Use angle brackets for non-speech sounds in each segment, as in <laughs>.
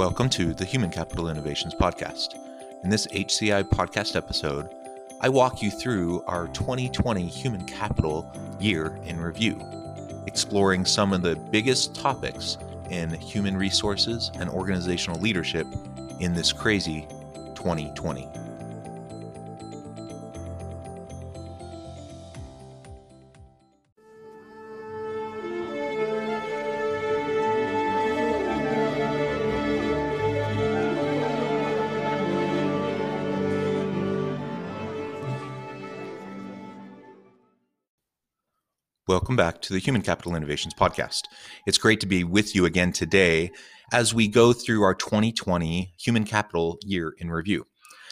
Welcome to the Human Capital Innovations Podcast. In this HCI podcast episode, I walk you through our 2020 Human Capital Year in Review, exploring some of the biggest topics in human resources and organizational leadership in this crazy 2020. Welcome back to the Human Capital Innovations Podcast. It's great to be with you again today as we go through our 2020 Human Capital Year in Review.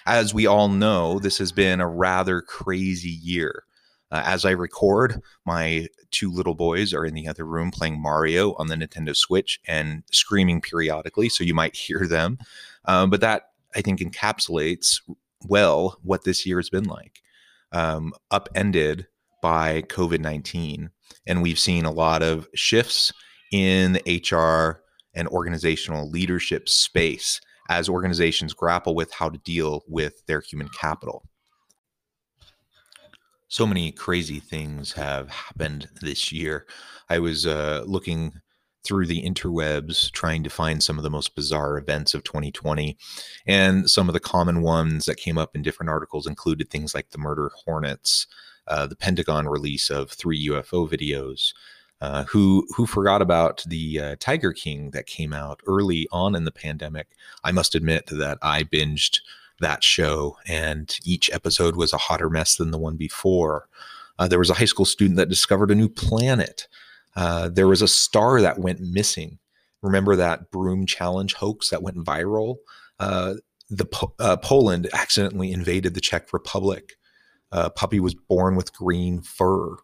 As we all know, this has been a rather crazy year. Uh, as I record, my two little boys are in the other room playing Mario on the Nintendo Switch and screaming periodically, so you might <laughs> hear them. Uh, but that, I think, encapsulates well what this year has been like. Um, upended by COVID 19. And we've seen a lot of shifts in HR and organizational leadership space as organizations grapple with how to deal with their human capital. So many crazy things have happened this year. I was uh, looking through the interwebs trying to find some of the most bizarre events of 2020. And some of the common ones that came up in different articles included things like the murder hornets, uh, the Pentagon release of three UFO videos. Uh, who who forgot about the uh, Tiger King that came out early on in the pandemic? I must admit that I binged that show, and each episode was a hotter mess than the one before. Uh, there was a high school student that discovered a new planet. Uh, there was a star that went missing. Remember that broom challenge hoax that went viral? Uh, the Poland accidentally invaded the Czech Republic uh, puppy was born with green fur.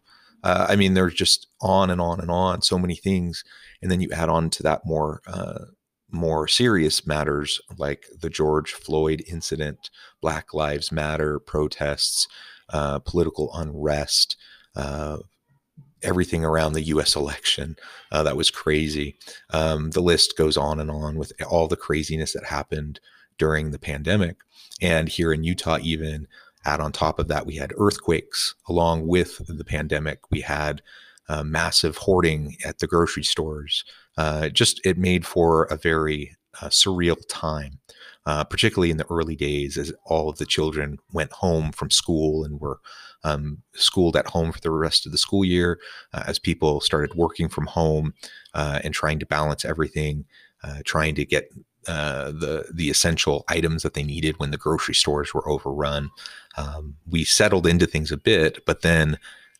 Uh, I mean, there's just on and on and on, so many things, and then you add on to that more uh, more serious matters like the George Floyd incident, Black Lives Matter protests, uh, political unrest, uh, everything around the U.S. <laughs> election. Uh, that was crazy. Um, the list goes on and on with all the craziness that happened during the pandemic, and here in Utah, even Add on top of that, we had earthquakes along with the pandemic. We had uh, massive hoarding at the grocery stores. Uh, just it made for a very uh, surreal time, uh, particularly in the early days as all of the children went home from school and were um, schooled at home for the rest of the school year. Uh, as people started working from home uh, and trying to balance everything, trying to get uh, the the essential items that they needed when the grocery stores were overrun. Um, we settled into things a bit, but then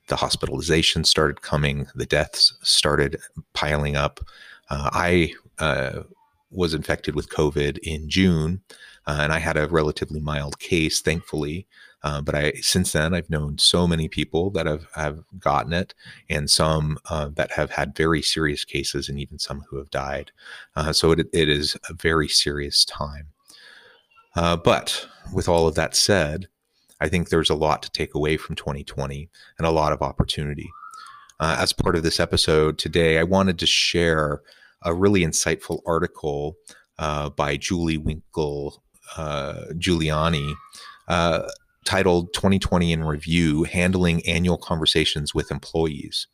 the hospitalizations started coming, the deaths started piling up. Uh, I uh, was infected with COVID in June, uh, and I had a relatively mild case, thankfully. Uh, but I since then I've known so many people that have have gotten it, and some uh, that have had very serious cases, and even some who have died. Uh, so it, it is a very serious time. Uh, but with all of that said, I think there's a lot to take away from 2020 and a lot of opportunity. Uh, as part of this episode today, I wanted to share a really insightful article uh, by Julie Winkle Giulioni titled 2020 in Review Handling Annual Conversations with Employees.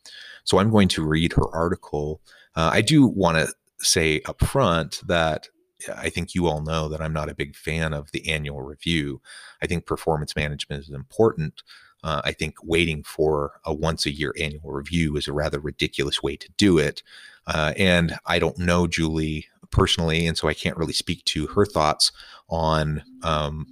So I'm going to read her article. Uh, I do want to say up front that I think you all know that I'm not a big fan of the annual review. I think performance management is important. Uh, I think waiting for a once a year annual review is a rather ridiculous way to do it. Uh, and I don't know Julie personally, and so I can't really speak to her thoughts on um,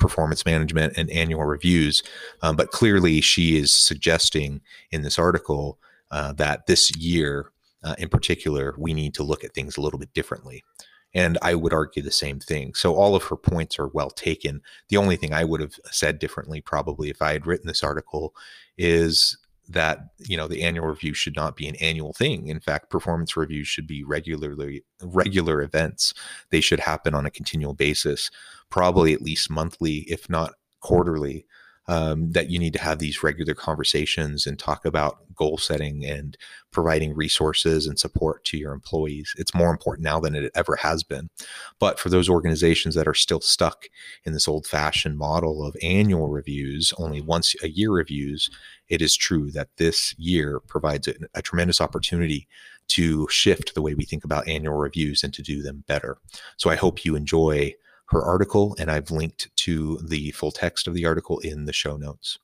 performance management and annual reviews. Um, but clearly, she is suggesting in this article uh, that this year uh, in particular, we need to look at things a little bit differently. And I would argue the same thing. So all of her points are well taken. The only thing I would have said differently, probably, if I had written this article, is that you know the annual review should not be an annual thing in fact performance reviews should be regularly regular events they should happen on a continual basis probably at least monthly if not quarterly um, that you need to have these regular conversations and talk about goal setting and providing resources and support to your employees. It's more important now than it ever has been. But for those organizations that are still stuck in this old fashioned model of annual reviews, only once a year reviews, it is true that this year provides a, a tremendous opportunity to shift the way we think about annual reviews and to do them better. So I hope you enjoy her article, and I've linked to the full text of the article in the show notes.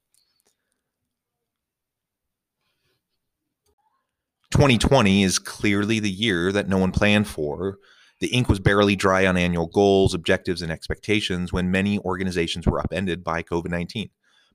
2020 is clearly the year that no one planned for. The ink was barely dry on annual goals, objectives, and expectations when many organizations were upended by COVID 19.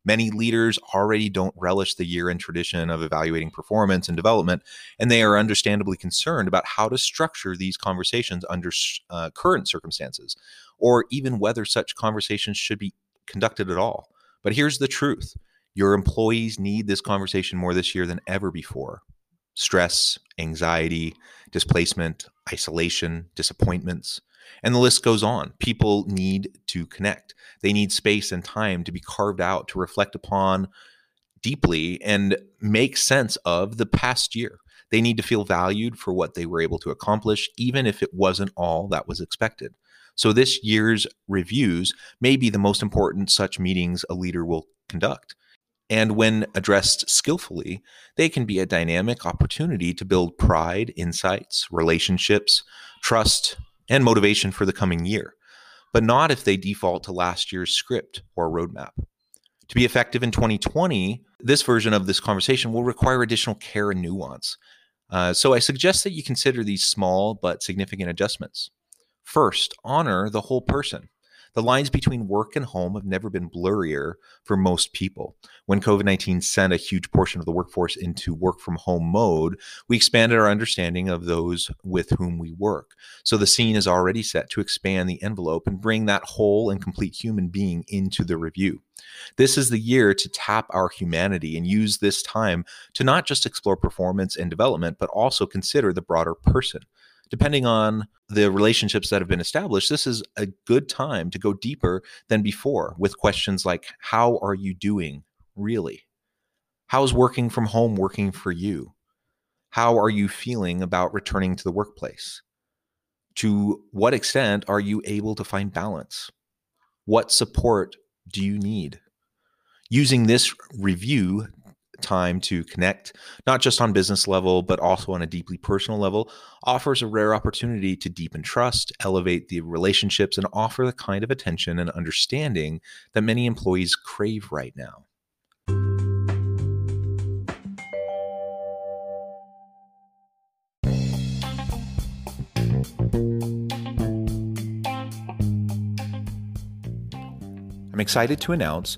Many leaders already don't relish the year end tradition of evaluating performance and development, and they are understandably concerned about how to structure these conversations under uh, current circumstances, or even whether such conversations should be conducted at all. But here's the truth your employees need this conversation more this year than ever before. Stress, anxiety, displacement, isolation, disappointments, and the list goes on. People need to connect. They need space and time to be carved out to reflect upon deeply and make sense of the past year. They need to feel valued for what they were able to accomplish, even if it wasn't all that was expected. So, this year's reviews may be the most important such meetings a leader will conduct. And when addressed skillfully, they can be a dynamic opportunity to build pride, insights, relationships, trust, and motivation for the coming year, but not if they default to last year's script or roadmap. To be effective in 2020, this version of this conversation will require additional care and nuance. Uh, so I suggest that you consider these small but significant adjustments. First, honor the whole person. The lines between work and home have never been blurrier for most people. When COVID 19 sent a huge portion of the workforce into work from home mode, we expanded our understanding of those with whom we work. So the scene is already set to expand the envelope and bring that whole and complete human being into the review. This is the year to tap our humanity and use this time to not just explore performance and development, but also consider the broader person depending on the relationships that have been established, this is a good time to go deeper than before with questions like How are you doing really? How's working from home working for you? How are you feeling about returning to the workplace? To what extent are you able to find balance? What support do you need? Using this review time to connect, not just on business level, but also on a deeply personal level, offers a rare opportunity to deepen trust, elevate the relationships, and offer the kind of attention and understanding that many employees crave right now. I'm excited to announce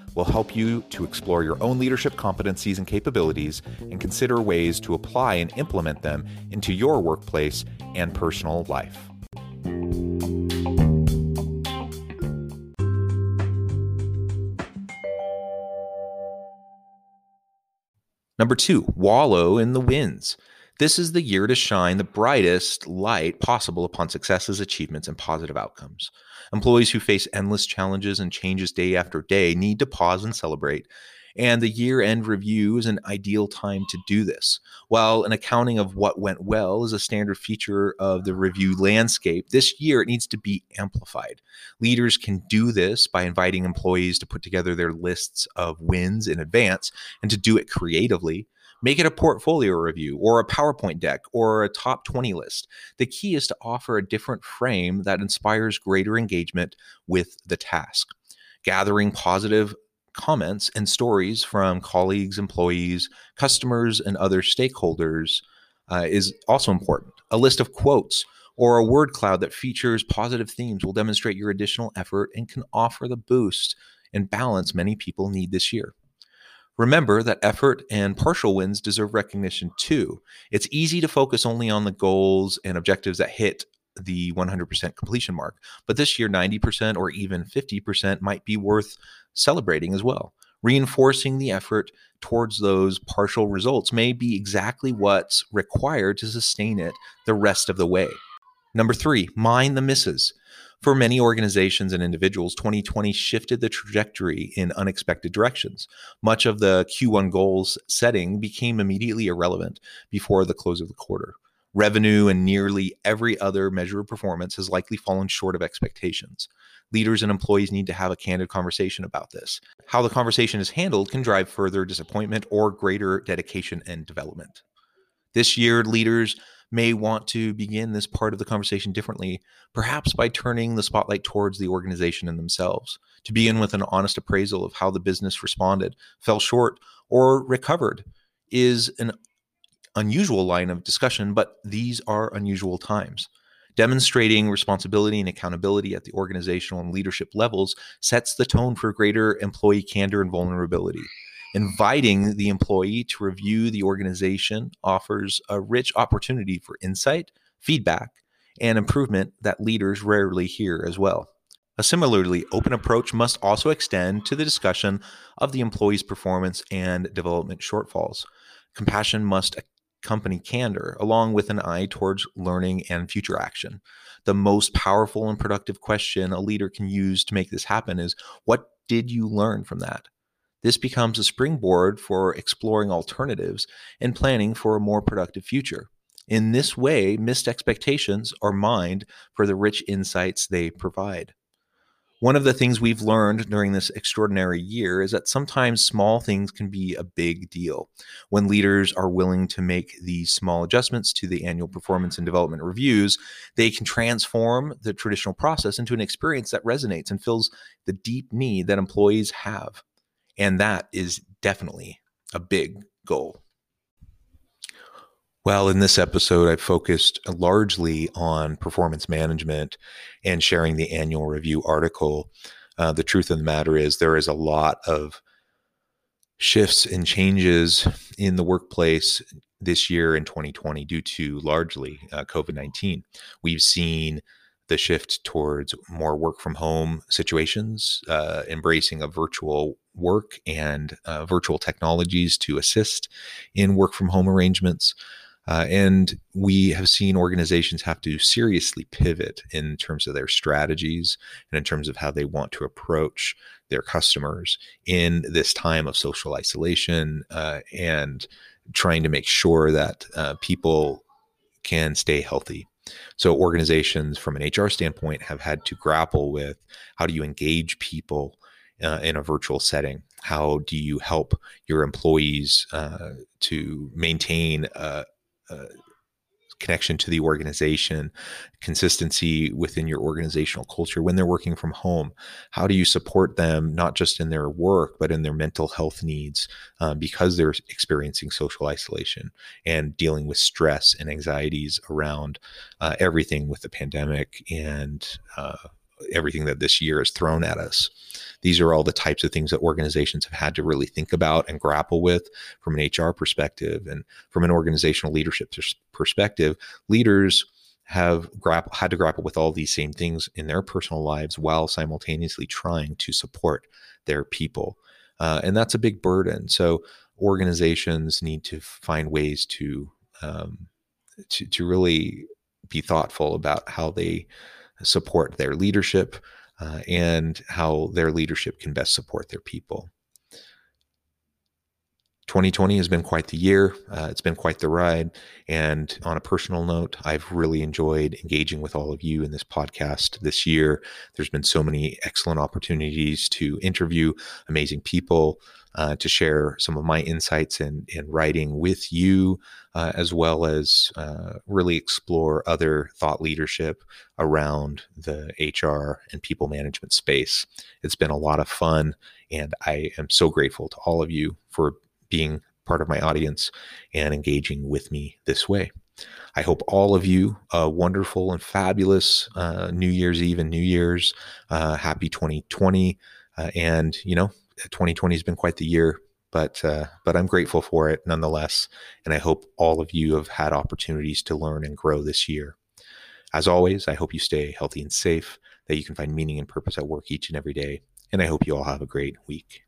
will help you to explore your own leadership competencies and capabilities and consider ways to apply and implement them into your workplace and personal life. Number two, wallow in the wins. This is the year to shine the brightest light possible upon successes, achievements, and positive outcomes. Employees who face endless challenges and changes day after day need to pause and celebrate. And the year end review is an ideal time to do this. While an accounting of what went well is a standard feature of the review landscape, this year it needs to be amplified. Leaders can do this by inviting employees to put together their lists of wins in advance and to do it creatively Make it a portfolio review or a PowerPoint deck or a top 20 list. The key is to offer a different frame that inspires greater engagement with the task. Gathering positive comments and stories from colleagues, employees, customers, and other stakeholders uh, is also important. A list of quotes or a word cloud that features positive themes will demonstrate your additional effort and can offer the boost and balance many people need this year. Remember that effort and partial wins deserve recognition too. It's easy to focus only on the goals and objectives that hit the 100% completion mark, but this year 90% or even 50% might be worth celebrating as well. Reinforcing the effort towards those partial results may be exactly what's required to sustain it the rest of the way. Number three, mind the misses. For many organizations and individuals, 2020 shifted the trajectory in unexpected directions. Much of the Q1 goals setting became immediately irrelevant before the close of the quarter. Revenue and nearly every other measure of performance has likely fallen short of expectations. Leaders and employees need to have a candid conversation about this. How the conversation is handled can drive further disappointment or greater dedication and development. This year, leaders may want to begin this part of the conversation differently, perhaps by turning the spotlight towards the organization and themselves, to begin with an honest appraisal of how the business responded, fell short, or recovered is an unusual line of discussion, but these are unusual times. Demonstrating responsibility and accountability at the organizational and leadership levels sets the tone for greater employee candor and vulnerability. Inviting the employee to review the organization offers a rich opportunity for insight, feedback, and improvement that leaders rarely hear as well. A similarly open approach must also extend to the discussion of the employee's performance and development shortfalls. Compassion must accompany candor, along with an eye towards learning and future action. The most powerful and productive question a leader can use to make this happen is What did you learn from that? This becomes a springboard for exploring alternatives and planning for a more productive future. In this way, missed expectations are mined for the rich insights they provide. One of the things we've learned during this extraordinary year is that sometimes small things can be a big deal. When leaders are willing to make these small adjustments to the annual performance and development reviews, they can transform the traditional process into an experience that resonates and fills the deep need that employees have. And that is definitely a big goal. Well, in this episode, I focused largely on performance management and sharing the annual review article. Uh, the truth of the matter is, there is a lot of shifts and changes in the workplace this year in 2020 due to largely uh, COVID 19. We've seen the shift towards more work from home situations, uh, embracing a virtual work and uh, virtual technologies to assist in work from home arrangements. Uh, and we have seen organizations have to seriously pivot in terms of their strategies and in terms of how they want to approach their customers in this time of social isolation uh, and trying to make sure that uh, people can stay healthy so organizations from an HR standpoint have had to grapple with how do you engage people uh, in a virtual setting? How do you help your employees uh, to maintain a, a connection to the organization, consistency within your organizational culture when they're working from home? How do you support them not just in their work, but in their mental health needs um, because they're experiencing social isolation and dealing with stress and anxieties around uh, everything with the pandemic and uh, everything that this year has thrown at us? These are all the types of things that organizations have had to really think about and grapple with from an HR perspective and from an organizational leadership perspective. Leaders have had to grapple with all these same things in their personal lives while simultaneously trying to support their people. Uh, and that's a big burden. So organizations need to find ways to um, to, to really be thoughtful about how they support their leadership uh, and how their leadership can best support their people. 2020 has been quite the year. Uh, it's been quite the ride. And on a personal note, I've really enjoyed engaging with all of you in this podcast this year. There's been so many excellent opportunities to interview amazing people, uh, to share some of my insights in, in writing with you, uh, as well as uh, really explore other thought leadership around the HR and people management space. It's been a lot of fun. And I am so grateful to all of you for being part of my audience and engaging with me this way. I hope all of you a wonderful and fabulous uh, New Year's Eve and New Year's. Uh, happy 2020. Uh, and, you know, 2020 has been quite the year, but, uh, but I'm grateful for it nonetheless. And I hope all of you have had opportunities to learn and grow this year. As always, I hope you stay healthy and safe, that you can find meaning and purpose at work each and every day. And I hope you all have a great week.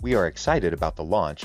We are excited about the launch